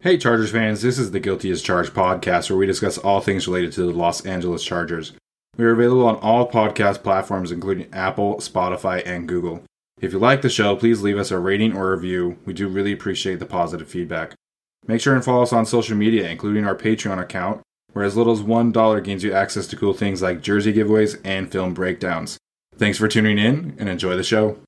Hey, Chargers fans, this is the Guilty as Charged podcast where we discuss all things related to the Los Angeles Chargers. We are available on all podcast platforms, including Apple, Spotify, and Google. If you like the show, please leave us a rating or review. We do really appreciate the positive feedback. Make sure and follow us on social media, including our Patreon account, where as little as $1 gains you access to cool things like jersey giveaways and film breakdowns. Thanks for tuning in and enjoy the show.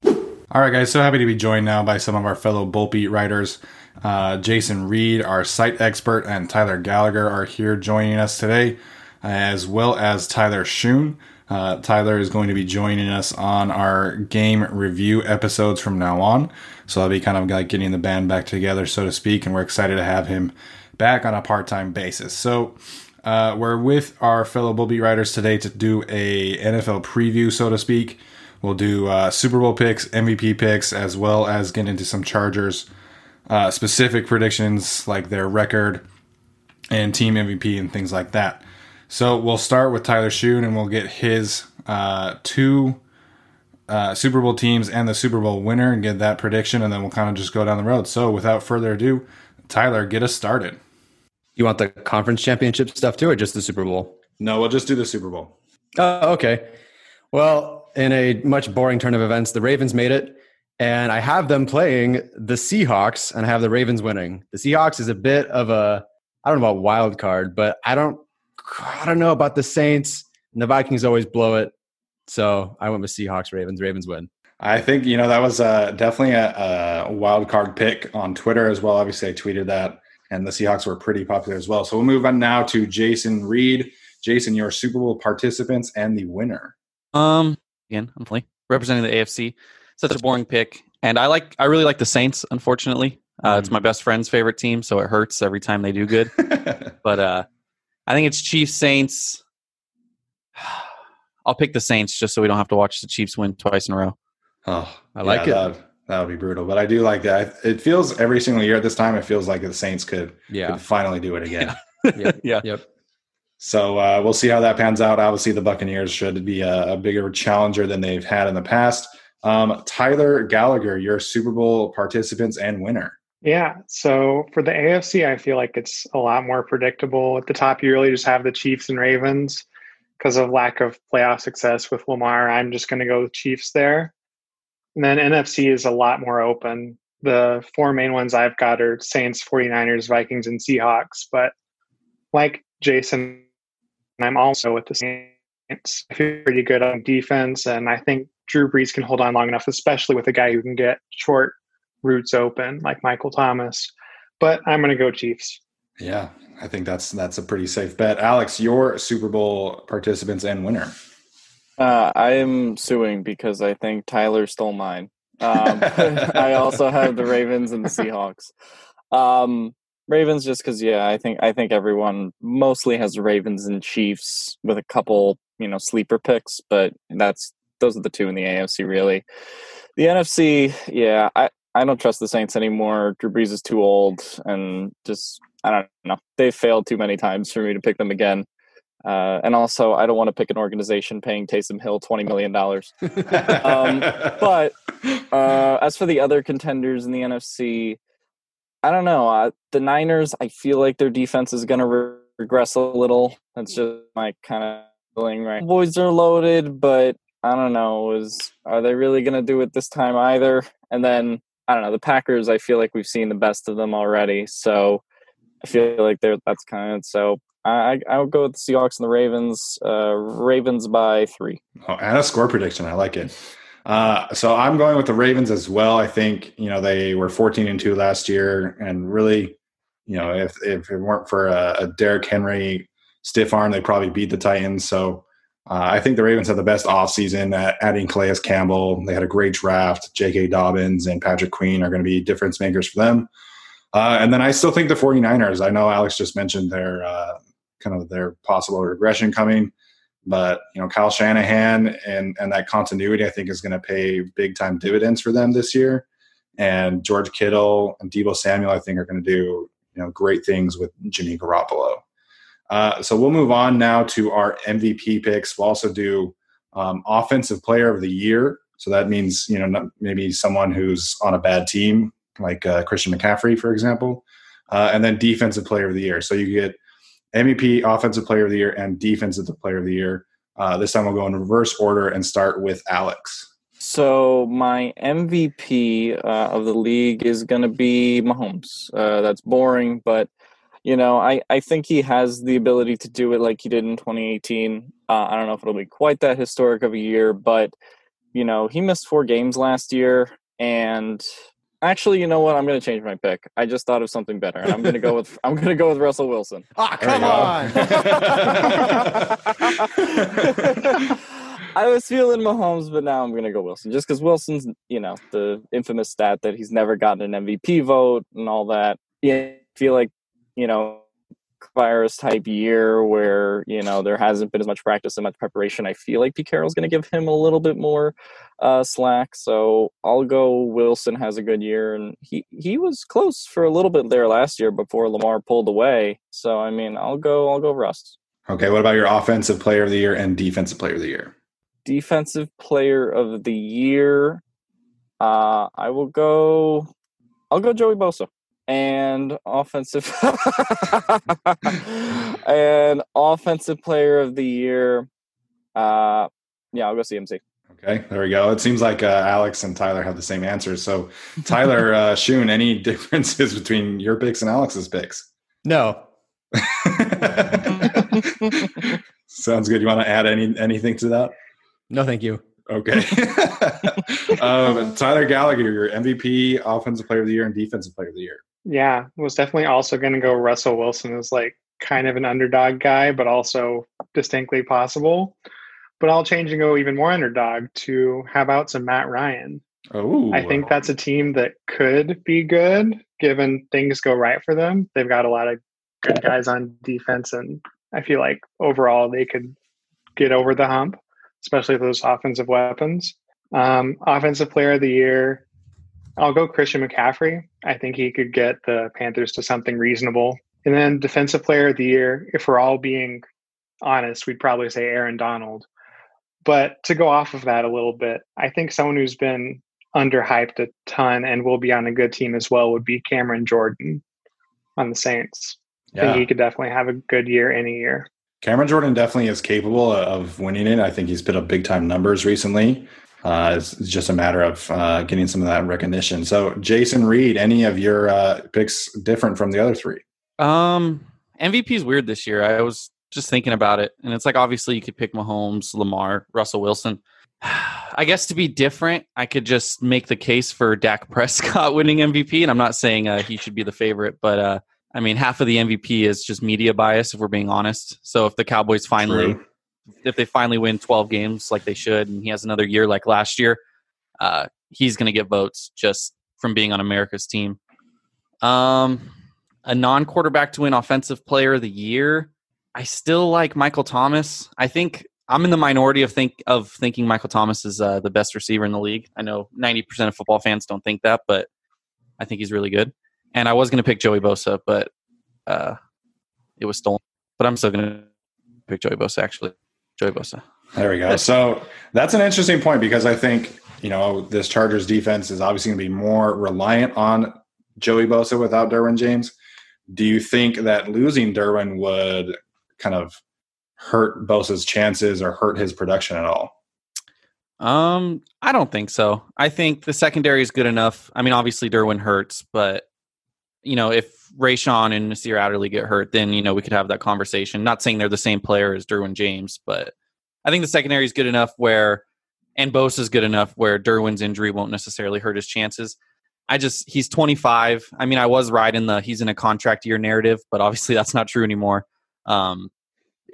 All right, guys, so happy to be joined now by some of our fellow Bolt Beat writers. Uh, Jason Reed, our site expert, and Tyler Gallagher are here joining us today, as well as Tyler Schoon. Uh, Tyler is going to be joining us on our game review episodes from now on. So I'll be kind of like getting the band back together, so to speak, and we're excited to have him back on a part time basis. So uh, we're with our fellow Bolt Beat writers today to do a NFL preview, so to speak. We'll do uh, Super Bowl picks, MVP picks, as well as get into some Chargers uh, specific predictions like their record and team MVP and things like that. So we'll start with Tyler Schoon and we'll get his uh, two uh, Super Bowl teams and the Super Bowl winner and get that prediction, and then we'll kind of just go down the road. So without further ado, Tyler, get us started. You want the conference championship stuff too, or just the Super Bowl? No, we'll just do the Super Bowl. Oh, okay. Well, in a much boring turn of events, the Ravens made it and I have them playing the Seahawks, and I have the Ravens winning. The Seahawks is a bit of a I don't know about wild card, but I don't I don't know about the Saints. And the Vikings always blow it, so I went with Seahawks, Ravens. Ravens win. I think you know that was uh, definitely a, a wild card pick on Twitter as well. Obviously, I tweeted that, and the Seahawks were pretty popular as well. So we'll move on now to Jason Reed. Jason, your Super Bowl participants and the winner. Um, again, I'm playing representing the AFC such a boring pick. And I like, I really like the Saints. Unfortunately, uh, mm. it's my best friend's favorite team, so it hurts every time they do good. but uh, I think it's Chiefs Saints. I'll pick the Saints just so we don't have to watch the Chiefs win twice in a row. Oh, I like yeah, it. That, that would be brutal, but I do like that. It feels every single year at this time. It feels like the Saints could, yeah. could finally do it again. Yeah. yep. yeah. Yep. So uh, we'll see how that pans out. Obviously, the Buccaneers should be a, a bigger challenger than they've had in the past. Um, Tyler Gallagher, your Super Bowl participants and winner. Yeah. So for the AFC, I feel like it's a lot more predictable. At the top, you really just have the Chiefs and Ravens because of lack of playoff success with Lamar. I'm just going to go with Chiefs there. And then NFC is a lot more open. The four main ones I've got are Saints, 49ers, Vikings, and Seahawks. But like Jason, I'm also with the Saints. I feel pretty good on defense, and I think Drew Brees can hold on long enough, especially with a guy who can get short routes open like Michael Thomas. But I'm going to go Chiefs. Yeah, I think that's that's a pretty safe bet. Alex, your Super Bowl participants and winner. Uh, I am suing because I think Tyler stole mine. Um, I also have the Ravens and the Seahawks. Um, Ravens, just because, yeah, I think I think everyone mostly has Ravens and Chiefs with a couple, you know, sleeper picks, but that's those are the two in the AFC really. The NFC, yeah, I I don't trust the Saints anymore. Drew Brees is too old, and just I don't know. They've failed too many times for me to pick them again. Uh, and also, I don't want to pick an organization paying Taysom Hill twenty million dollars. um, but uh, as for the other contenders in the NFC, I don't know. Uh, the Niners, I feel like their defense is going to re- regress a little. That's just my kind of feeling. Right, boys are loaded, but I don't know. Is are they really going to do it this time either? And then I don't know. The Packers, I feel like we've seen the best of them already, so I feel like they're that's kind of so I I would go with the Seahawks and the Ravens. Uh, Ravens by three. Oh, and a score prediction. I like it. Uh, so I'm going with the Ravens as well. I think you know they were 14 and two last year, and really, you know, if if it weren't for a, a Derrick Henry stiff arm, they probably beat the Titans. So uh, I think the Ravens had the best offseason at adding Calais Campbell. They had a great draft. J.K. Dobbins and Patrick Queen are going to be difference makers for them. Uh, and then I still think the 49ers, I know Alex just mentioned their uh, kind of their possible regression coming. But you know, Kyle Shanahan and and that continuity, I think, is going to pay big time dividends for them this year. And George Kittle and Deebo Samuel, I think, are going to do you know great things with Jimmy Garoppolo. Uh, so we'll move on now to our MVP picks. We'll also do um, offensive player of the year. So that means you know maybe someone who's on a bad team, like uh, Christian McCaffrey, for example, uh, and then defensive player of the year. So you get MVP, Offensive Player of the Year, and Defensive Player of the Year. Uh, this time we'll go in reverse order and start with Alex. So my MVP uh, of the league is going to be Mahomes. That's boring, but you know, I, I think he has the ability to do it like he did in 2018. Uh, I don't know if it'll be quite that historic of a year, but you know, he missed four games last year, and Actually, you know what? I'm going to change my pick. I just thought of something better, and I'm going to go with I'm going to go with Russell Wilson. Ah, come on! I was feeling Mahomes, but now I'm going to go Wilson, just because Wilson's, you know, the infamous stat that he's never gotten an MVP vote and all that. Yeah, I feel like, you know, virus type year where you know there hasn't been as much practice and much preparation i feel like pete carroll's going to give him a little bit more uh, slack. So i'll go wilson has a good year and he he was close for a little bit there last year before lamar pulled away. So i mean i'll go i'll go russ. Okay what about your offensive player of the year and defensive player of the year? Defensive player of the year uh i will go i'll go joey bosa and offensive and offensive player of the year. Uh, yeah, I'll go CMC. Okay, there we go. It seems like uh, Alex and Tyler have the same answers. So, Tyler uh, Schoon, any differences between your picks and Alex's picks? No. Sounds good. You want to add any anything to that? No, thank you. Okay. um, Tyler Gallagher, your MVP, Offensive Player of the Year, and Defensive Player of the Year. Yeah, was definitely also going to go Russell Wilson as like kind of an underdog guy, but also distinctly possible. But I'll change and go even more underdog to have out some Matt Ryan. Oh, I think that's a team that could be good given things go right for them. They've got a lot of good guys on defense, and I feel like overall they could get over the hump, especially those offensive weapons. Um, offensive player of the year, I'll go Christian McCaffrey. I think he could get the Panthers to something reasonable. And then defensive player of the year, if we're all being honest, we'd probably say Aaron Donald. But to go off of that a little bit, I think someone who's been underhyped a ton and will be on a good team as well would be Cameron Jordan on the Saints. Yeah. I think he could definitely have a good year any year. Cameron Jordan definitely is capable of winning it. I think he's put up big time numbers recently. Uh, it's, it's, just a matter of uh, getting some of that recognition. So, Jason Reed, any of your uh, picks different from the other three? Um, MVP is weird this year. I was just thinking about it, and it's like obviously you could pick Mahomes, Lamar, Russell Wilson. I guess to be different, I could just make the case for Dak Prescott winning MVP, and I'm not saying uh, he should be the favorite, but uh, I mean half of the MVP is just media bias, if we're being honest. So if the Cowboys finally, True. If they finally win 12 games like they should, and he has another year like last year, uh, he's going to get votes just from being on America's team. Um, a non-quarterback to win Offensive Player of the Year. I still like Michael Thomas. I think I'm in the minority of think of thinking Michael Thomas is uh, the best receiver in the league. I know 90% of football fans don't think that, but I think he's really good. And I was going to pick Joey Bosa, but uh, it was stolen. But I'm still going to pick Joey Bosa. Actually, Joey Bosa. There we go. So that's an interesting point because I think, you know, this Chargers defense is obviously going to be more reliant on Joey Bosa without Derwin James. Do you think that losing Derwin would kind of hurt Bosa's chances or hurt his production at all? Um, I don't think so. I think the secondary is good enough. I mean, obviously Derwin hurts, but you know, if Rayshawn and Nasir Adderley get hurt, then you know we could have that conversation. Not saying they're the same player as Derwin James, but I think the secondary is good enough where, and Bosa's good enough where Derwin's injury won't necessarily hurt his chances. I just he's 25. I mean, I was riding the he's in a contract year narrative, but obviously that's not true anymore. Um,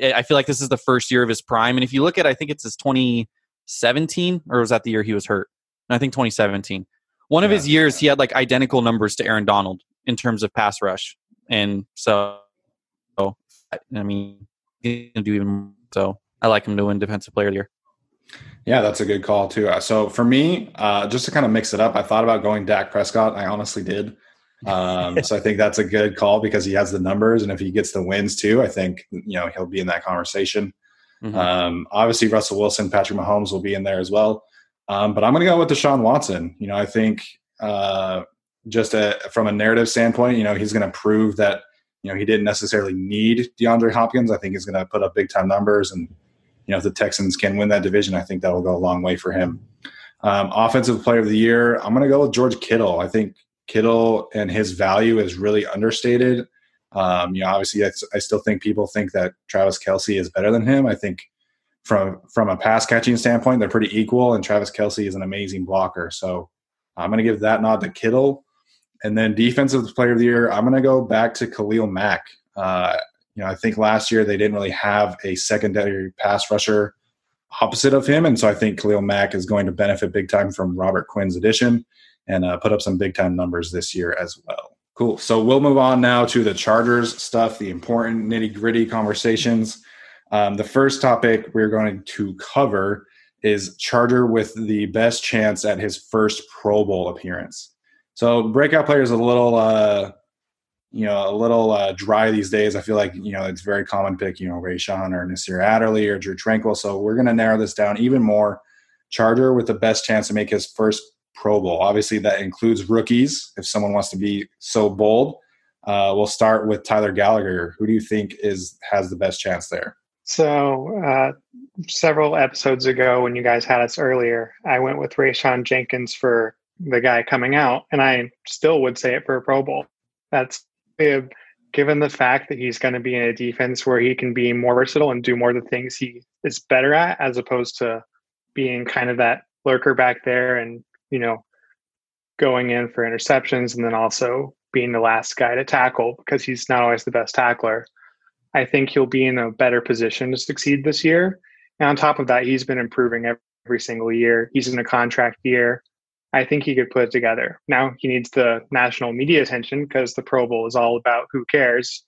I feel like this is the first year of his prime, and if you look at, I think it's his 2017 or was that the year he was hurt? No, I think 2017. One of Yeah. his years, he had like identical numbers to Aaron Donald in terms of pass rush, and so, so I mean, do even more. so. I like him to win Defensive Player of the Year. Yeah, that's a good call too. Uh, So for me, uh, just to kind of mix it up, I thought about going Dak Prescott. I honestly did. Um, so I think that's a good call because he has the numbers, and if he gets the wins too, I think you know he'll be in that conversation. Mhm. Um, obviously, Russell Wilson, Patrick Mahomes will be in there as well. Um, but I'm going to go with Deshaun Watson. You know, I think uh, just a, from a narrative standpoint, you know, he's going to prove that you know he didn't necessarily need DeAndre Hopkins. I think he's going to put up big time numbers, and you know, if the Texans can win that division, I think that will go a long way for him. Um, offensive player of the year, I'm going to go with George Kittle. I think Kittle and his value is really understated. Um, you know, obviously, I, I still think people think that Travis Kelce is better than him. I think from from a pass catching standpoint, they're pretty equal, and Travis Kelce is an amazing blocker. So I'm going to give that nod to Kittle. And then defensive player of the year, I'm going to go back to Khalil Mack. Uh, you know, I think last year they didn't really have a secondary pass rusher opposite of him, and so I think Khalil Mack is going to benefit big time from Robert Quinn's addition and uh, put up some big time numbers this year as well. Cool. So we'll move on now to the Chargers stuff, the important nitty gritty conversations. Um, the first topic we're going to cover is Charger with the best chance at his first Pro Bowl appearance. So breakout player is a little, uh, you know, a little uh, dry these days. I feel like you know it's very common pick, you know, Rayshawn or Nasir Adderley or Drue Tranquill. So we're going to narrow this down even more. Charger with the best chance to make his first Pro Bowl. Obviously, that includes rookies. If someone wants to be so bold, uh, we'll start with Tyler Gallagher. Who do you think is has the best chance there? So, uh, several episodes ago, when you guys had us earlier, I went with Rayshawn Jenkins for the guy coming out, and I still would say it for a Pro Bowl. That's given the fact that he's going to be in a defense where he can be more versatile and do more of the things he is better at, as opposed to being kind of that lurker back there and, you know, going in for interceptions and then also being the last guy to tackle because he's not always the best tackler. I think he'll be in a better position to succeed this year. And on top of that, he's been improving every single year. He's in a contract year. I think he could put it together. Now he needs the national media attention because the Pro Bowl is all about who cares.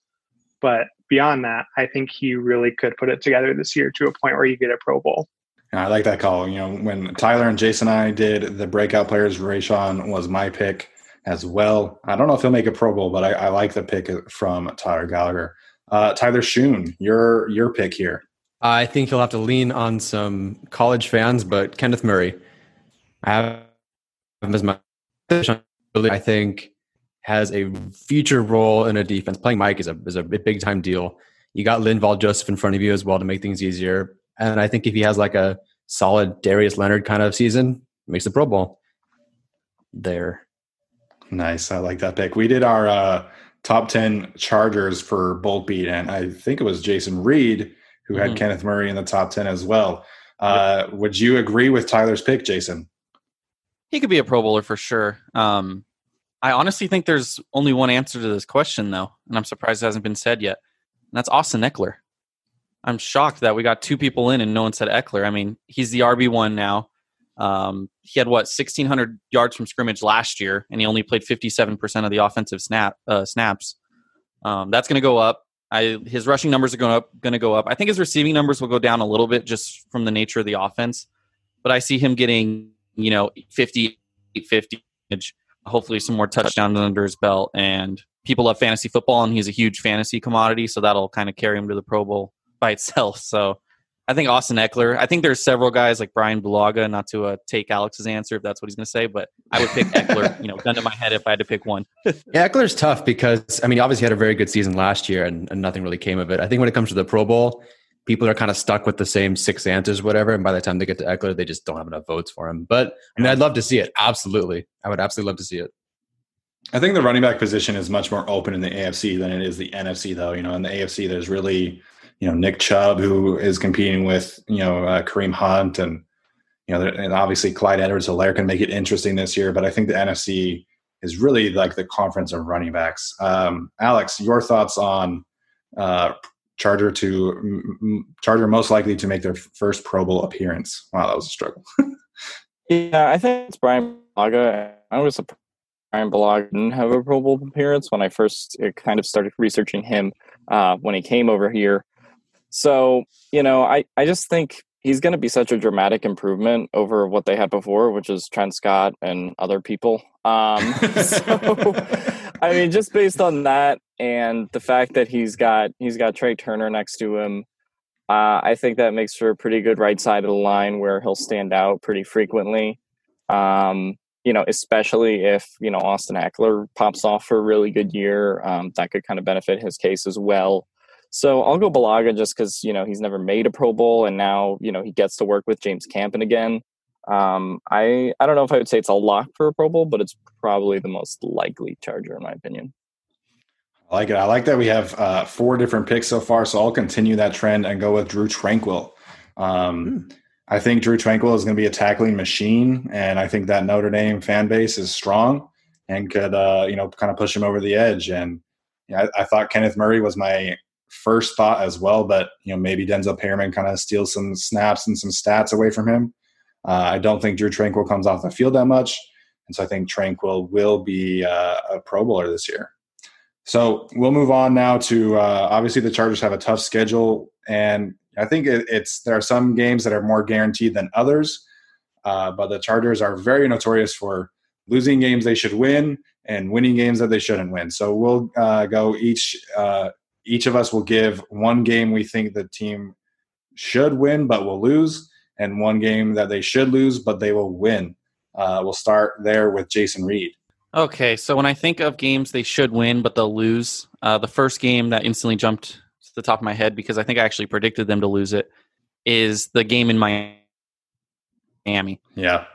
But beyond that, I think he really could put it together this year to a point where you get a Pro Bowl. I like that call. You know, when Tyler and Jason and I did the breakout players, Rayshawn was my pick as well. I don't know if he'll make a Pro Bowl, but I, I like the pick from Tyler Gallagher. Uh, Tyler Schoon, your your pick here. I think he'll have to lean on some college fans, but Kenneth Murray, I have him as my. I think has a future role in a defense. Playing Mike is a is a big time deal. You got Linval Joseph in front of you as well to make things easier. And I think if he has like a solid Darius Leonard kind of season, makes the Pro Bowl. There. Nice. I like that pick. We did our uh, top 10 Chargers for Bolt Beat, and I think it was Jason Reed who had Mhm. Kenneth Murray in the top 10 as well. Uh, would you agree with Tyler's pick, Jason? He could be a Pro Bowler for sure. Um, I honestly think there's only one answer to this question, though, and I'm surprised it hasn't been said yet. And that's Austin Ekeler. I'm shocked that we got two people in and no one said Ekeler. I mean, he's the RB one now. Um, he had what 1,600 yards from scrimmage last year, and he only played 57% of the offensive snap uh, snaps. Um, that's going to go up. I his rushing numbers are going up. Going to go up. I think his receiving numbers will go down a little bit just from the nature of the offense. But I see him getting you know 50, 50, hopefully some more touchdowns under his belt. And people love fantasy football, and he's a huge fantasy commodity, so that'll kind of carry him to the Pro Bowl by itself. So I think Austin Ekeler. I think there's several guys like Brian Bulaga, not to uh, take Alex's answer if that's what he's going to say, but I would pick Ekeler. You know, gun to my head if I had to pick one. Yeah, Ekeler's tough because I mean, obviously had a very good season last year, and, and nothing really came of it. I think when it comes to the Pro Bowl, people are kind of stuck with the same six answers, whatever. And by the time they get to Ekeler, they just don't have enough votes for him. But I mean, I'd love to see it. Absolutely, I would absolutely love to see it. I think the running back position is much more open in the AFC than it is the NFC, though. You know, in the AFC, there's really, you know, Nick Chubb who is competing with, you know, uh, Kareem Hunt and, you know, and obviously Clyde Edwards Helaire can make it interesting this year. But I think the NFC is really like the conference of running backs. Um, Alex, your thoughts on uh, Charger to Charger most likely to make their first Pro Bowl appearance? Wow, that was a struggle. Yeah, I think it's Brian Bulaga. I was surprised Brian Bulaga didn't have a Pro Bowl appearance when I first kind of started researching him uh, when he came over here. So, you know, I, I just think he's going to be such a dramatic improvement over what they had before, which is Trent Scott and other people. Um, so, I mean, just based on that and the fact that he's got he's got Trai Turner next to him, uh, I think that makes for a pretty good right side of the line where he'll stand out pretty frequently. Um, you know, especially if you know Austin Ekeler pops off for a really good year, um, that could kind of benefit his case as well. So I'll go Bulaga just because you know he's never made a Pro Bowl, and now you know he gets to work with James Campen again. Um, I I don't know if I would say it's a lock for a Pro Bowl, but it's probably the most likely Charger in my opinion. I like it. I like that we have uh, four different picks so far, so I'll continue that trend and go with Drue Tranquill. Um, I think Drue Tranquill is going to be a tackling machine, and I think that Notre Dame fan base is strong and could, uh, you know, kind of push him over the edge. And yeah, I, I thought Kenneth Murray was my first thought as well, but you know, maybe Denzel Perryman kind of steals some snaps and some stats away from him. Uh, I don't think Drue Tranquill comes off the field that much, and so I think Tranquill will be uh, a Pro Bowler this year. So we'll move on now to uh, obviously the Chargers have a tough schedule, and I think it, it's there are some games that are more guaranteed than others. Uh, but the Chargers are very notorious for losing games they should win and winning games that they shouldn't win. So we'll uh, go each uh, each of us will give one game we think the team should win but will lose, and one game that they should lose but they will win. Uh, we'll start there with Jason Reed. Okay, so when I think of games they should win but they'll lose, uh, the first game that instantly jumped to the top of my head because I think I actually predicted them to lose it is the game in Miami. Yeah.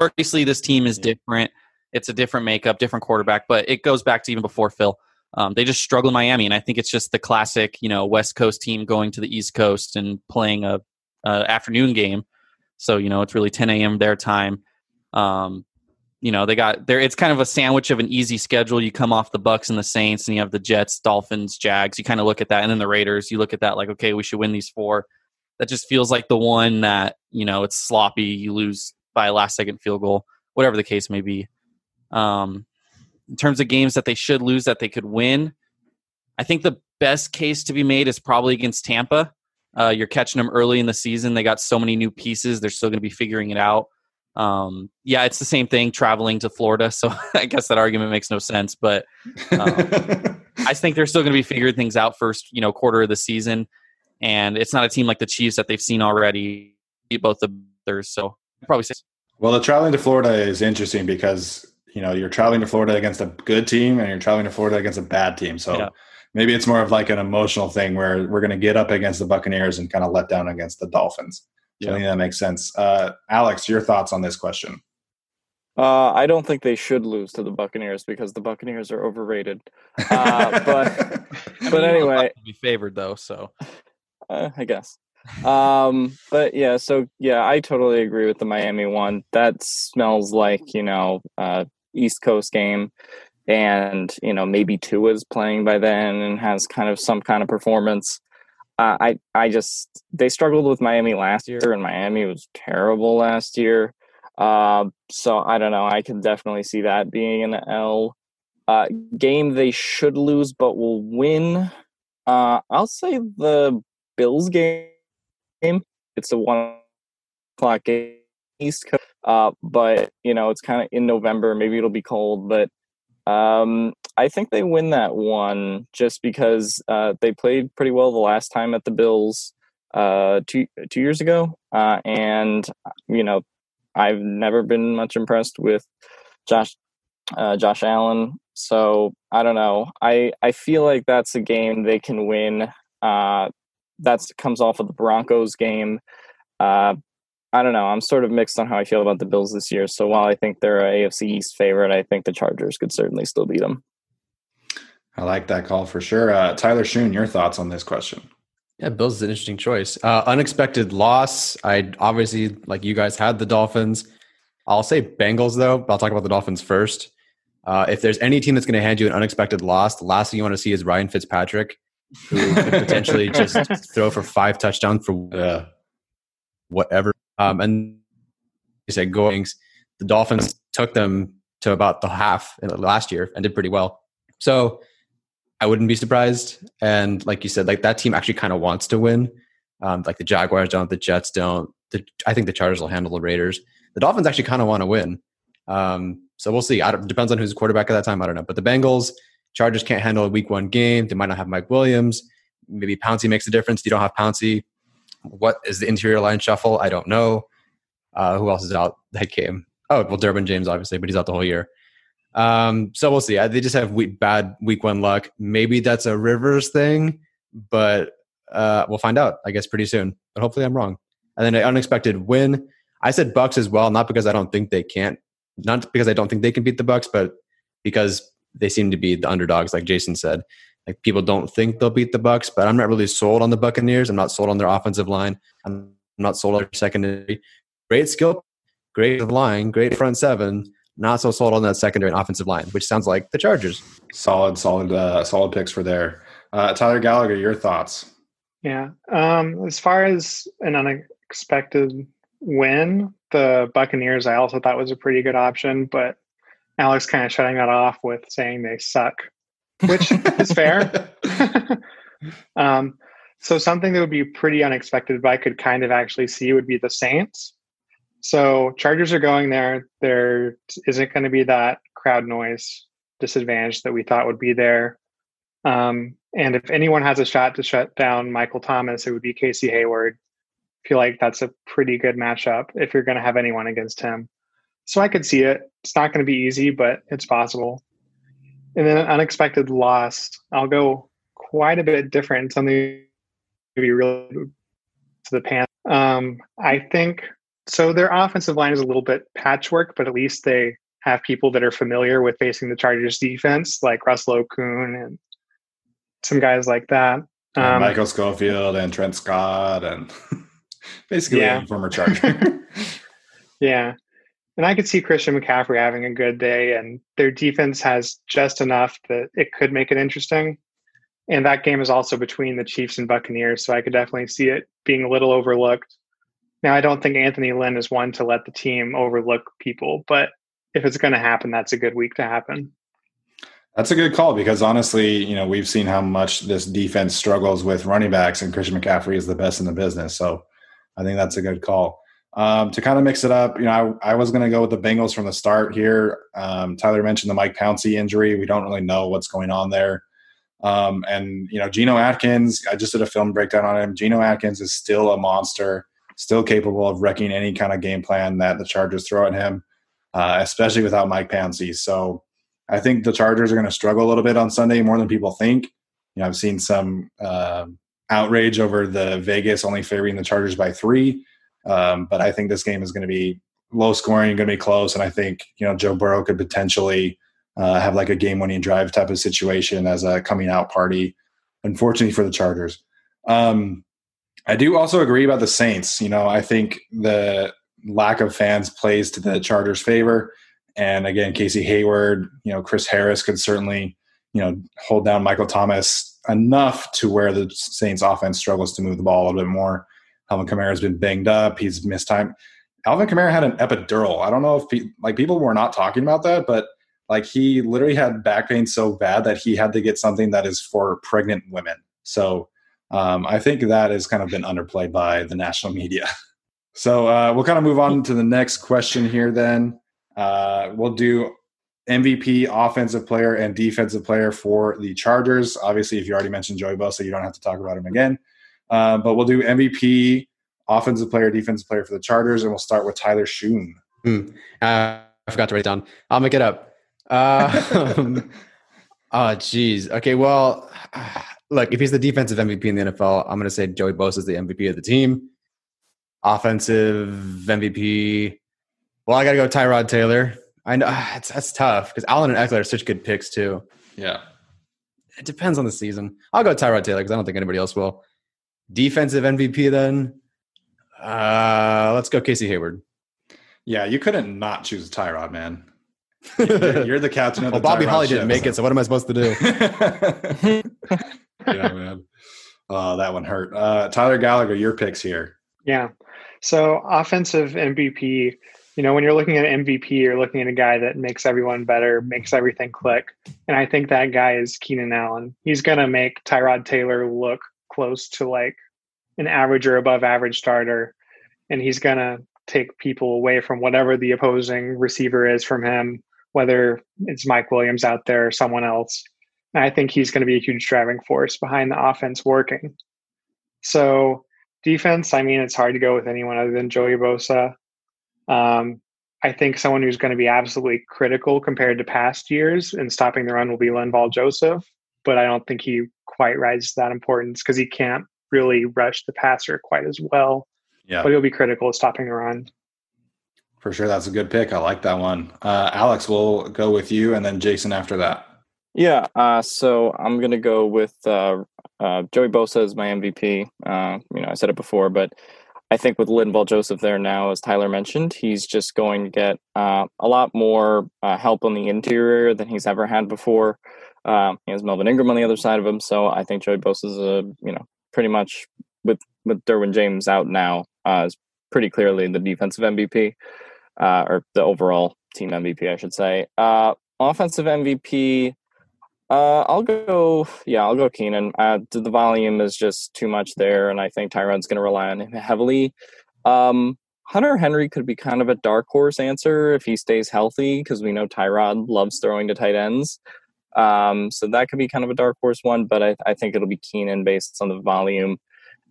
Obviously, this team is different. It's a different makeup, different quarterback, but it goes back to even before Phil. Um, they just struggle in Miami, and I think it's just the classic, you know, West Coast team going to the East Coast and playing a, a afternoon game. So you know, it's really 10 a.m. their time. Um, you know, they got there. It's kind of a sandwich of an easy schedule. You come off the Bucks and the Saints, and you have the Jets, Dolphins, Jags. You kind of look at that, and then the Raiders. You look at that like, okay, we should win these four. That just feels like the one that you know it's sloppy. You lose by a last second field goal, whatever the case may be. Um, in terms of games that they should lose that they could win, I think the best case to be made is probably against Tampa. Uh, you're catching them early in the season. They got so many new pieces. They're still going to be figuring it out. Um, yeah, it's the same thing traveling to Florida. So I guess that argument makes no sense. But um, I think they're still going to be figuring things out first, you know, quarter of the season. And it's not a team like the Chiefs that they've seen already beat both the others. So probably say Well, the traveling to Florida is interesting because you know you're traveling to Florida against a good team and you're traveling to Florida against a bad team. So Yeah. maybe it's more of like an emotional thing where we're going to get up against the Buccaneers and kind of let down against the Dolphins. So I Yeah. think that makes sense. Uh, Alex, your thoughts on this question? Uh, I don't think they should lose to the Buccaneers because the Buccaneers are overrated. Uh, but but anyway, be favored though. So uh, I guess. Um, but yeah, so yeah, I totally agree with the Miami one. That smells like you know uh, East Coast game, and you know maybe Tua is playing by then and has kind of some kind of performance. Uh, I I just they struggled with Miami last year, and Miami was terrible last year. Uh, so I don't know. I can definitely see that being an L. Uh, game they should lose but will win. Uh, I'll say the Bills game. It's a one o'clock game East Coast, uh, but you know it's kind of in November. Maybe it'll be cold, but um, I think they win that one just because uh, they played pretty well the last time at the Bills uh, two two years ago, uh, and you know I've never been much impressed with Josh uh, Josh Allen. So I don't know. I I feel like that's a game they can win. Uh, that comes off of the Broncos game. Uh, I don't know. I'm sort of mixed on how I feel about the Bills this year. So while I think they're a AFC East favorite, I think the Chargers could certainly still beat them. I like that call for sure. Uh, Tyler Shoon, your thoughts on this question? Yeah, Bills is an interesting choice. Uh, unexpected loss. I obviously, like you guys, had the Dolphins. I'll say Bengals though. I'll talk about the Dolphins first. Uh, if there's any team that's going to hand you an unexpected loss, the last thing you want to see is Ryan Fitzpatrick, who could potentially just throw for five touchdowns for whatever. Um, and you said goings, the Dolphins took them to about the half in- last year and did pretty well. So I wouldn't be surprised. And like you said, like that team actually kind of wants to win. Um, like the Jaguars don't, the Jets don't. The, I think the Chargers will handle the Raiders. The Dolphins actually kind of want to win. Um, so we'll see. I don't, depends on who's quarterback at that time. I don't know. But the Bengals, Chargers can't handle a week one game. They might not have Mike Williams. Maybe Pouncey makes a difference. You don't have Pouncey. What is the interior line shuffle? I don't know. Uh, who else is out that game? Oh, well, Derwin James, obviously, but he's out the whole year. Um, so we'll see. They just have week, bad week one luck. Maybe that's a Rivers thing, but uh, we'll find out, I guess, pretty soon. But hopefully I'm wrong. And then an unexpected win. I said Bucks as well, not because I don't think they can't, not because I don't think they can beat the Bucks, but because they seem to be the underdogs, like Jason said. Like people don't think they'll beat the Bucks, but I'm not really sold on the Buccaneers. I'm not sold on their offensive line. I'm not sold on their secondary. Great skill, great line, great front seven. Not so sold on that secondary and offensive line, which sounds like the Chargers. Solid, solid, uh, solid picks for there. Uh, Tyler Gallagher, your thoughts? Yeah. Um, as far as an unexpected win, the Buccaneers I also thought was a pretty good option, but Alex kind of shutting that off with saying they suck, which is fair. um, so something that would be pretty unexpected, but I could kind of actually see would be the Saints. So Chargers are going there. There isn't going to be that crowd noise disadvantage that we thought would be there. Um, and if anyone has a shot to shut down Michael Thomas, it would be Casey Hayward. I feel like that's a pretty good matchup if you're going to have anyone against him. So I could see it. It's not going to be easy, but it's possible. And then an unexpected loss. I'll go quite a bit different. Something maybe really to the pan. Um, I think so. Their offensive line is a little bit patchwork, but at least they have people that are familiar with facing the Chargers defense, like Russell Okung and some guys like that. Um, Michael Schofield and Trent Scott and basically Yeah. a former Charger. Yeah. And I could see Christian McCaffrey having a good day, and their defense has just enough that it could make it interesting. And that game is also between the Chiefs and Buccaneers, so I could definitely see it being a little overlooked. Now, I don't think Anthony Lynn is one to let the team overlook people, but if it's going to happen, that's a good week to happen. That's a good call because honestly, you know, we've seen how much this defense struggles with running backs, and Christian McCaffrey is the best in the business. So I think that's a good call. Um, to kind of mix it up, you know, I, I was going to go with the Bengals from the start here. Um, Tyler mentioned the Mike Pouncey injury. We don't really know what's going on there. Um, and, you know, Geno Atkins, I just did a film breakdown on him. Geno Atkins is still a monster, still capable of wrecking any kind of game plan that the Chargers throw at him, uh, especially without Mike Pouncey. So, I think the Chargers are going to struggle a little bit on Sunday more than people think. You know, I've seen some uh, outrage over the Vegas only favoring the Chargers by three, um, but I think this game is going to be low scoring, going to be close, and I think you know Joe Burrow could potentially uh, have like a game winning drive type of situation as a coming out party. Unfortunately for the Chargers, um, I do also agree about the Saints. You know, I think the lack of fans plays to the Chargers' favor. And again, Casey Hayward, you know, Chris Harris could certainly, you know, hold down Michael Thomas enough to where the Saints offense struggles to move the ball a little bit more. Alvin Kamara has been banged up. He's missed time. Alvin Kamara had an epidural. I don't know if like people were not talking about that, but like he literally had back pain so bad that he had to get something that is for pregnant women. So um, I think that has kind of been underplayed by the national media. so uh, we'll kind of move on to the next question here. Then uh, we'll do MVP, offensive player, and defensive player for the Chargers. Obviously, if you already mentioned Joey Bosa, you don't have to talk about him again. Uh, but we'll do MVP, offensive player, defensive player for the Chargers, and we'll start with Tyler Shoon. Hmm. Uh, I forgot to write it down. I'll make it up. Uh, oh, geez. Okay, well, look, if he's the defensive MVP in the NFL, I'm going to say Joey Bosa is the MVP of the team. Offensive MVP, well, I got to go Tyrod Taylor. I know it's, that's tough because Allen and Ekeler are such good picks too. Yeah, it depends on the season. I'll go Tyrod Taylor because I don't think anybody else will. Defensive MVP then. Uh, let's go Casey Hayward. Yeah, you couldn't not choose Tyrod, man. You're, you're the captain of well, Bobby Tyrod Holly ship, didn't make so. it, so what am I supposed to do? yeah, man. Oh, that one hurt. Uh, Tyler Gallagher, your picks here. Yeah. So offensive MVP, you know, when you're looking at MVP, you're looking at a guy that makes everyone better, makes everything click. And I think that guy is Keenan Allen. He's going to make Tyrod Taylor look close to like an average or above average starter. And he's going to take people away from whatever the opposing receiver is from him, whether it's Mike Williams out there or someone else. And I think he's going to be a huge driving force behind the offense working. So, defense, I mean, it's hard to go with anyone other than Joey Bosa. Um, I think someone who's going to be absolutely critical compared to past years in stopping the run will be Linval Joseph, but I don't think he quite rises to that importance because he can't really rush the passer quite as well. Yeah, But he'll be critical at stopping the run. for sure. That's a good pick. I like that one. Uh, Alex, we'll go with you, and then Jason after that. Yeah, uh, so I'm gonna go with uh, uh, Joey Bosa as my MVP. Uh, you know, I said it before, but I think with Linval Joseph there now, as Tyler mentioned, he's just going to get uh, a lot more uh, help on the interior than he's ever had before. He has Melvin Ingram on the other side of him, so I think Joey Bosa is a you know pretty much with with Derwin James out now is pretty clearly the defensive MVP or the overall team MVP, I should say. Offensive MVP. Uh, I'll go. Yeah, I'll go Keenan. Uh, the volume is just too much there, and I think Tyrod's going to rely on him heavily. Um, Hunter Henry could be kind of a dark horse answer if he stays healthy, because we know Tyrod loves throwing to tight ends. Um, so that could be kind of a dark horse one, but I, I think it'll be Keenan based on the volume.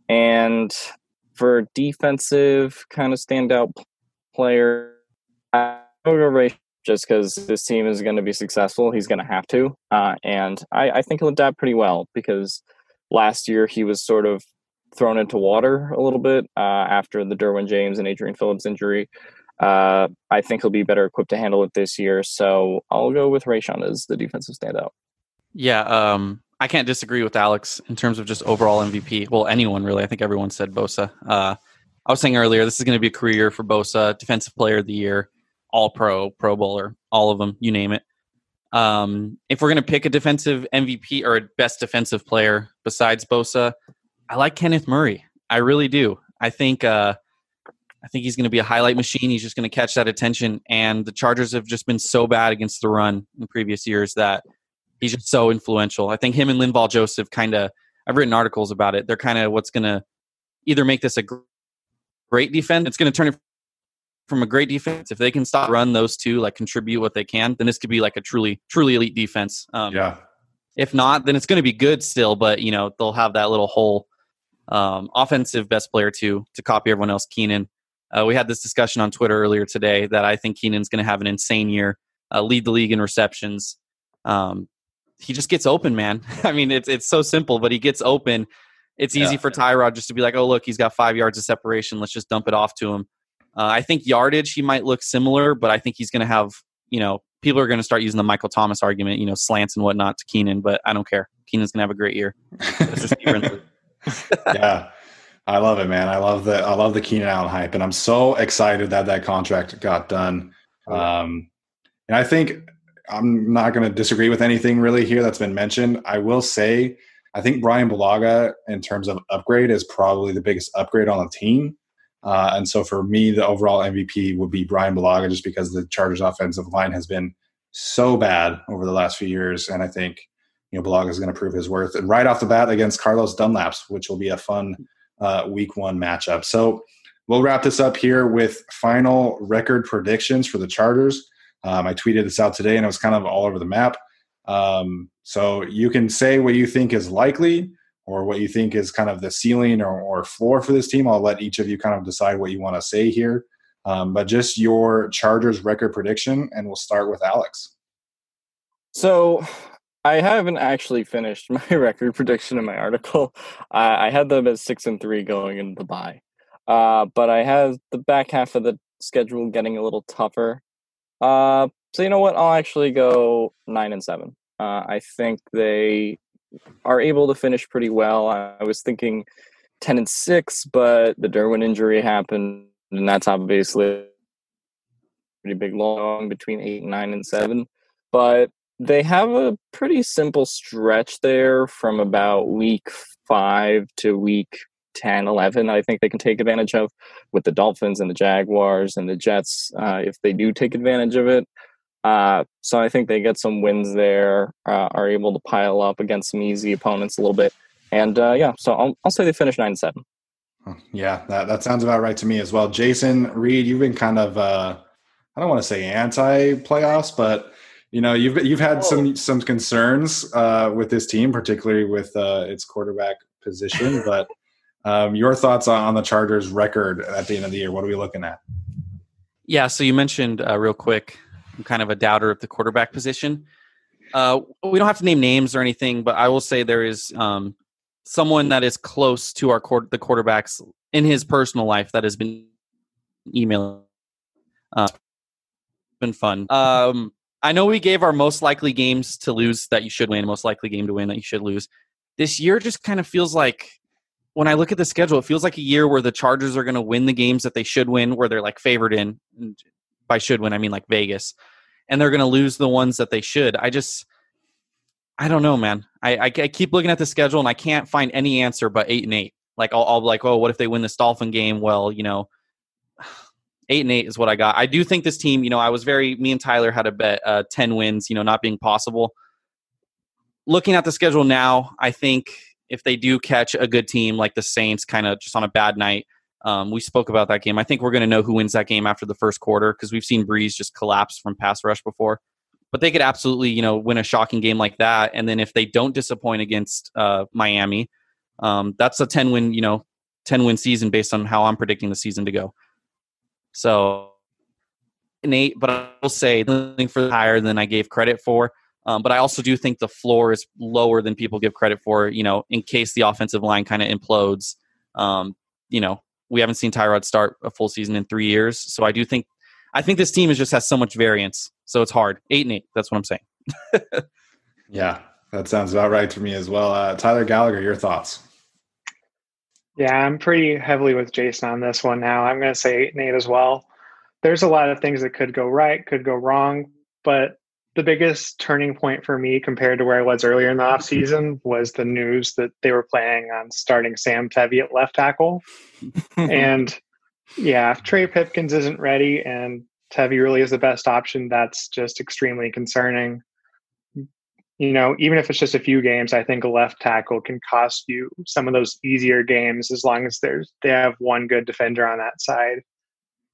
And for defensive kind of standout player, I will go Ray just because this team is going to be successful. He's going to have to. Uh, and I, I think he'll adapt pretty well because last year he was sort of thrown into water a little bit uh, after the Derwin James and Adrian Phillips injury. Uh, I think he'll be better equipped to handle it this year. So I'll go with Rayshawn as the defensive standout. Yeah, um, I can't disagree with Alex in terms of just overall MVP. Well, anyone really. I think everyone said Bosa. Uh, I was saying earlier, this is going to be a career for Bosa, Defensive Player of the Year, All Pro, Pro Bowler, all of them, you name it. Um, if we're going to pick a defensive MVP or a best defensive player besides Bosa, I like Kenneth Murray. I really do. I think uh, I think he's going to be a highlight machine. He's just going to catch that attention. And the Chargers have just been so bad against the run in previous years that he's just so influential. I think him and Linval Joseph kind of. I've written articles about it. They're kind of what's going to either make this a great defense. It's going to turn it from a great defense. If they can stop run those two, like contribute what they can, then this could be like a truly, truly elite defense. Um, Yeah, if not, then it's going to be good still, but you know they'll have that little hole. Um, offensive best player to to copy everyone else. Keenan. Uh, we had this discussion on Twitter earlier today that I think Keenan's going to have an insane year, uh, lead the league in receptions. Um, he just gets open, man. I mean, it's it's so simple, but he gets open. It's easy Yeah. for Tyrod just to be like, "Oh, look, he's got five yards of separation. Let's just dump it off to him." Uh, I think yardage he might look similar, but I think he's going to have you know people are going to start using the Michael Thomas argument, you know, slants and whatnot to Keenan, but I don't care. Keenan's going to have a great year. yeah. I love it, man. I love the I love the Keenan Allen hype, and I'm so excited that that contract got done. Um, and I think I'm not going to disagree with anything really here that's been mentioned. I will say I think Brian Bulaga, in terms of upgrade, is probably the biggest upgrade on the team. Uh, and so for me, the overall MVP would be Brian Bulaga, just because the Chargers' offensive line has been so bad over the last few years, and I think you know Bulaga is going to prove his worth. And right off the bat against Carlos Dunlaps, which will be a fun uh, Week One matchup. So we'll wrap this up here with final record predictions for the Chargers. Um, I tweeted this out today, and it was kind of all over the map. Um, so you can say what you think is likely or what you think is kind of the ceiling or, or floor for this team. I'll let each of you kind of decide what you want to say here. Um, but just your Chargers record prediction, and we'll start with Alex. So I haven't actually finished my record prediction in my article. I, had them at six and three going into the bye, uh, but I have the back half of the schedule getting a little tougher. Uh, so you know what? I'll actually go nine and seven. Uh, I think they are able to finish pretty well. I was thinking ten and six, but the Derwin injury happened, and that's obviously pretty big long between eight and nine and seven. But they have a pretty simple stretch there from about week five to week 10, 11, I think they can take advantage of with the Dolphins and the Jaguars and the Jets uh, if they do take advantage of it. Uh, so I think they get some wins there, uh, are able to pile up against some easy opponents a little bit. And uh, yeah, so I'll, I'll say they finish 9 7. Yeah, that, that sounds about right to me as well. Jason Reed, you've been kind of, uh, I don't want to say anti playoffs, but you know you've you've had some some concerns uh, with this team, particularly with uh, its quarterback position. but um, your thoughts on the Chargers' record at the end of the year? What are we looking at? Yeah, so you mentioned uh, real quick, I'm kind of a doubter of the quarterback position. Uh, we don't have to name names or anything, but I will say there is um, someone that is close to our court, the quarterbacks in his personal life that has been emailing. Uh, been fun. Um, I know we gave our most likely games to lose that you should win, most likely game to win that you should lose. This year just kind of feels like when I look at the schedule, it feels like a year where the Chargers are going to win the games that they should win, where they're like favored in. By should win, I mean like Vegas, and they're going to lose the ones that they should. I just, I don't know, man. I, I, I keep looking at the schedule and I can't find any answer but eight and eight. Like I'll, I'll be like, oh, what if they win this Dolphin game? Well, you know, eight and eight is what I got. I do think this team, you know, I was very me and Tyler had a bet uh, ten wins, you know, not being possible. Looking at the schedule now, I think if they do catch a good team like the Saints, kind of just on a bad night, um, we spoke about that game. I think we're going to know who wins that game after the first quarter because we've seen Brees just collapse from pass rush before. But they could absolutely, you know, win a shocking game like that. And then if they don't disappoint against uh, Miami, um, that's a ten win, you know, ten win season based on how I'm predicting the season to go. So Nate, but I will say nothing for higher than I gave credit for. Um, but I also do think the floor is lower than people give credit for. You know, in case the offensive line kind of implodes. Um, you know, we haven't seen Tyrod start a full season in three years, so I do think I think this team is just has so much variance, so it's hard. Eight and eight. That's what I'm saying. yeah, that sounds about right to me as well. Uh, Tyler Gallagher, your thoughts? Yeah, I'm pretty heavily with Jason on this one now. I'm going to say eight and eight as well. There's a lot of things that could go right, could go wrong, but the biggest turning point for me compared to where I was earlier in the offseason mm-hmm. was the news that they were planning on starting Sam Tevi at left tackle. and yeah, if Trey Pipkins isn't ready and Tevi really is the best option, that's just extremely concerning you know, even if it's just a few games, I think a left tackle can cost you some of those easier games as long as there's they have one good defender on that side.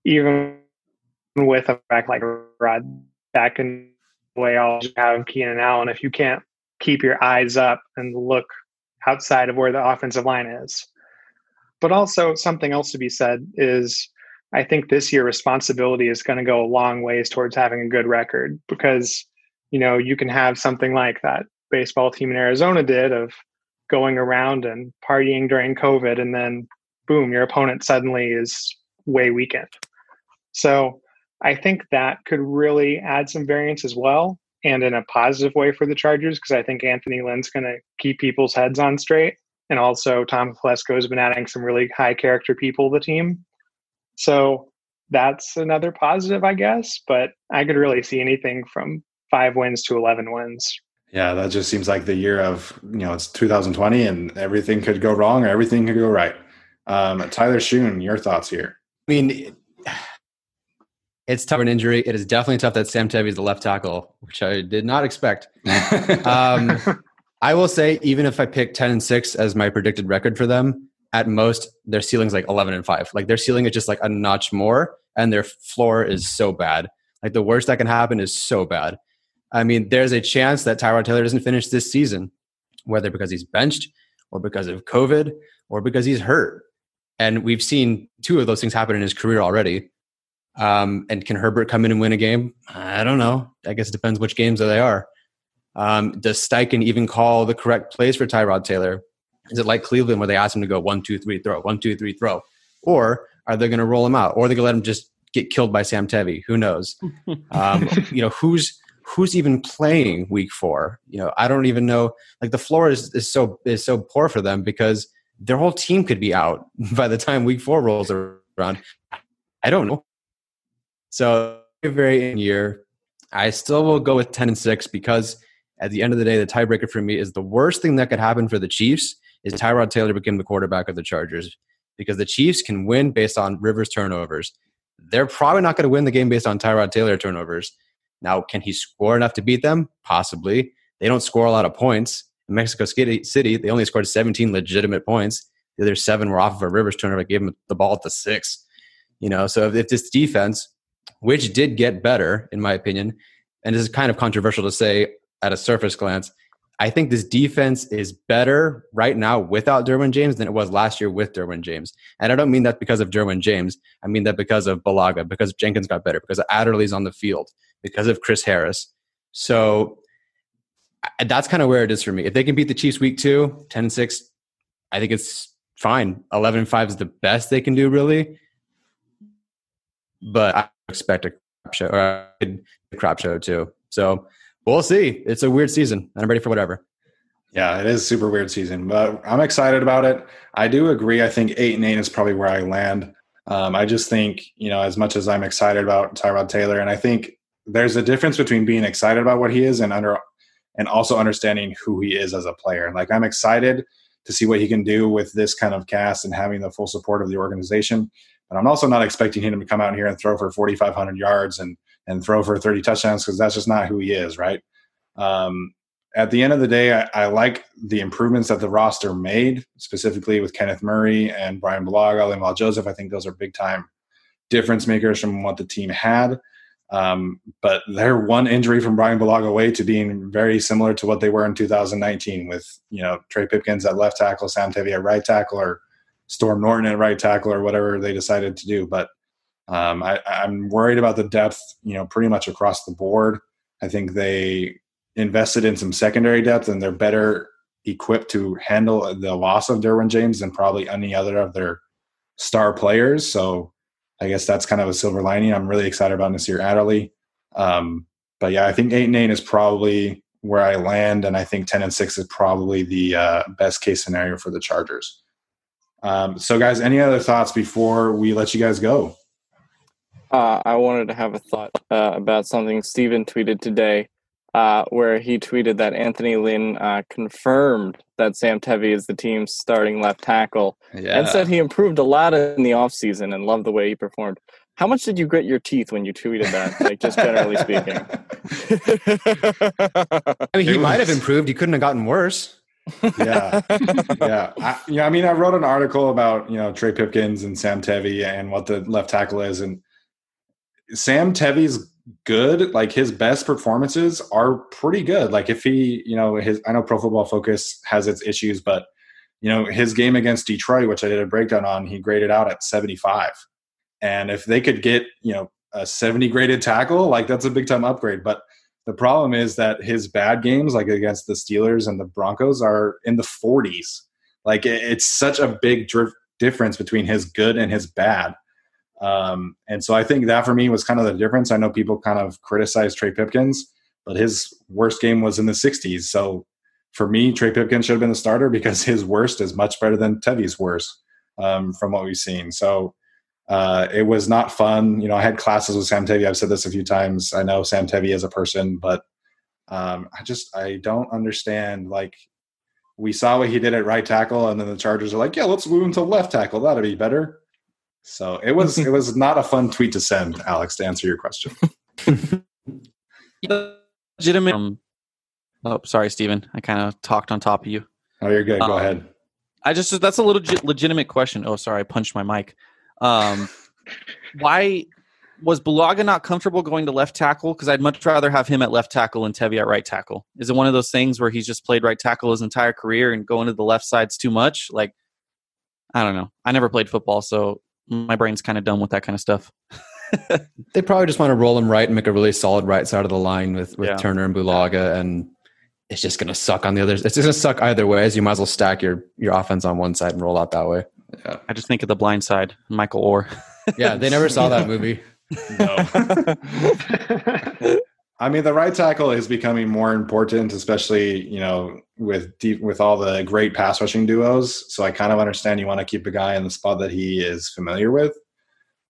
Even with a back like Rod back in way I'll have Keenan Allen, if you can't keep your eyes up and look outside of where the offensive line is. But also something else to be said is I think this year responsibility is going to go a long ways towards having a good record because you know, you can have something like that baseball team in Arizona did of going around and partying during COVID, and then boom, your opponent suddenly is way weakened. So I think that could really add some variance as well and in a positive way for the Chargers because I think Anthony Lynn's going to keep people's heads on straight. And also, Tom Telesco has been adding some really high character people to the team. So that's another positive, I guess. But I could really see anything from five wins to 11 wins. Yeah, that just seems like the year of, you know, it's 2020 and everything could go wrong or everything could go right. Um, Tyler Schoon, your thoughts here? I mean, it's tough an injury. It is definitely tough that Sam Tevi is the left tackle, which I did not expect. um, I will say, even if I pick 10 and 6 as my predicted record for them, at most their ceiling's like 11 and 5. Like their ceiling is just like a notch more, and their floor is so bad. Like the worst that can happen is so bad. I mean, there's a chance that Tyrod Taylor doesn't finish this season, whether because he's benched or because of COVID or because he's hurt. And we've seen two of those things happen in his career already. Um, and can Herbert come in and win a game? I don't know. I guess it depends which games they are. Um, does Steichen even call the correct plays for Tyrod Taylor? Is it like Cleveland where they ask him to go one, two, three, throw, one, two, three, throw? Or are they going to roll him out? Or are they going to let him just get killed by Sam Tevi? Who knows? um, you know, who's who's even playing week four? You know, I don't even know. Like the floor is, is so is so poor for them because their whole team could be out by the time week four rolls around. I don't know. So very in year, I still will go with ten and six because at the end of the day, the tiebreaker for me is the worst thing that could happen for the Chiefs is Tyrod Taylor became the quarterback of the Chargers because the Chiefs can win based on Rivers turnovers. They're probably not going to win the game based on Tyrod Taylor turnovers. Now, can he score enough to beat them? Possibly. They don't score a lot of points. In Mexico City, they only scored 17 legitimate points. The other seven were off of a Rivers turnover. Gave him the ball at the six. You know, so if this defense, which did get better in my opinion, and this is kind of controversial to say at a surface glance, I think this defense is better right now without Derwin James than it was last year with Derwin James. And I don't mean that because of Derwin James. I mean that because of Bulaga, because Jenkins got better, because Adderley's on the field, because of Chris Harris. So that's kind of where it is for me. If they can beat the Chiefs week two, 10 6, I think it's fine. 11 5 is the best they can do, really. But I expect a crap show, or a crap show too. So we'll see. It's a weird season. I'm ready for whatever. Yeah, it is super weird season, but I'm excited about it. I do agree. I think eight and eight is probably where I land. Um, I just think, you know, as much as I'm excited about Tyrod Taylor, and I think there's a difference between being excited about what he is and under and also understanding who he is as a player. Like I'm excited to see what he can do with this kind of cast and having the full support of the organization. But I'm also not expecting him to come out here and throw for 4,500 yards and and throw for 30 touchdowns because that's just not who he is, right? Um, at the end of the day, I, I, like the improvements that the roster made, specifically with Kenneth Murray and Brian Bulaga, Linval Joseph. I think those are big time difference makers from what the team had. Um, but they're one injury from Brian Bulaga away to being very similar to what they were in 2019 with, you know, Trey Pipkins at left tackle, Sam Tevi at right tackle, or Storm Norton at right tackle, or whatever they decided to do. But um, I, I'm worried about the depth, you know, pretty much across the board. I think they invested in some secondary depth and they're better equipped to handle the loss of Derwin James than probably any other of their star players. So I guess that's kind of a silver lining. I'm really excited about Nasir Adderley. Um, but yeah, I think eight and eight is probably where I land, and I think ten and six is probably the uh, best case scenario for the Chargers. Um, so, guys, any other thoughts before we let you guys go? Uh, I wanted to have a thought uh, about something Steven tweeted today uh, where he tweeted that Anthony Lynn uh, confirmed that Sam Tevi is the team's starting left tackle yeah. and said he improved a lot in the offseason and loved the way he performed. How much did you grit your teeth when you tweeted that? Like, just generally speaking. I mean, he might have improved. He couldn't have gotten worse. Yeah, yeah, I, yeah. I mean, I wrote an article about you know Trey Pipkins and Sam Tevi and what the left tackle is, and Sam Tevi's good. Like his best performances are pretty good. Like if he, you know, his I know Pro Football Focus has its issues, but you know, his game against Detroit, which I did a breakdown on, he graded out at 75. And if they could get, you know, a 70 graded tackle, like that's a big time upgrade. But the problem is that his bad games, like against the Steelers and the Broncos, are in the 40s. Like it's such a big difference between his good and his bad Um, and so I think that for me was kind of the difference. I know people kind of criticize Trey Pipkins, but his worst game was in the 60s. So for me, Trey Pipkins should have been the starter because his worst is much better than Tevi's worst um, from what we've seen. So uh, it was not fun. You know, I had classes with Sam Tevi. I've said this a few times. I know Sam Tevi as a person, but um, I just I don't understand. Like we saw what he did at right tackle, and then the Chargers are like, "Yeah, let's move him to left tackle. That'd be better." So it was it was not a fun tweet to send, Alex. To answer your question, legitimate. Um, oh, sorry, Stephen. I kind of talked on top of you. Oh, you're good. Go Um, ahead. I just that's a little legit- legitimate question. Oh, sorry, I punched my mic. Um, why was Bulaga not comfortable going to left tackle? Because I'd much rather have him at left tackle and Tevi at right tackle. Is it one of those things where he's just played right tackle his entire career and going to the left side's too much? Like, I don't know. I never played football, so my brain's kind of dumb with that kind of stuff. They probably just want to roll him right and make a really solid right side of the line with, with Yeah. Turner and Bulaga, and it's just going to suck on the other. It's just going to suck either way. As you might as well stack your your offense on one side and roll out that way. I just think of the blind side, Michael Oher. Yeah, they never saw that movie. No. I mean, the right tackle is becoming more important, especially you know with deep, with all the great pass rushing duos. So I kind of understand you want to keep a guy in the spot that he is familiar with.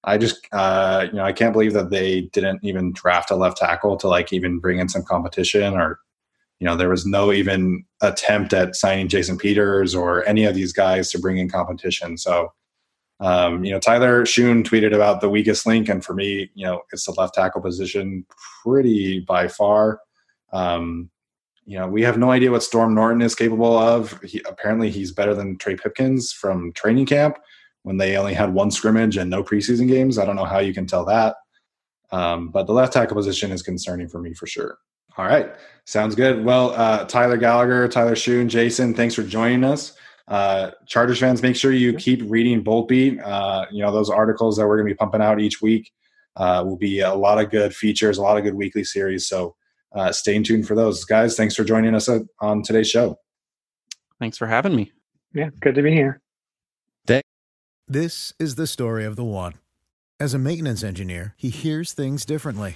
I just uh, you know I can't believe that they didn't even draft a left tackle to like even bring in some competition, or you know there was no even attempt at signing Jason Peters or any of these guys to bring in competition. So um, you know, Tyler Schoon tweeted about the weakest link, and for me, you know, it's the left tackle position pretty by far. Um, you know, we have no idea what Storm Norton is capable of. He, apparently, he's better than Trey Pipkins from training camp when they only had one scrimmage and no preseason games. I don't know how you can tell that. Um, but the left tackle position is concerning for me for sure. All right. Sounds good. Well, uh, Tyler Gallagher, Tyler Schoon, Jason, thanks for joining us. Uh, Chargers fans, make sure you keep reading Bolt Beat. Uh, you know, those articles that we're going to be pumping out each week uh, will be a lot of good features, a lot of good weekly series. So uh, stay tuned for those. Guys, thanks for joining us uh, on today's show. Thanks for having me. yeah, good to be here. This is the story of the one. As a maintenance engineer, he hears things differently.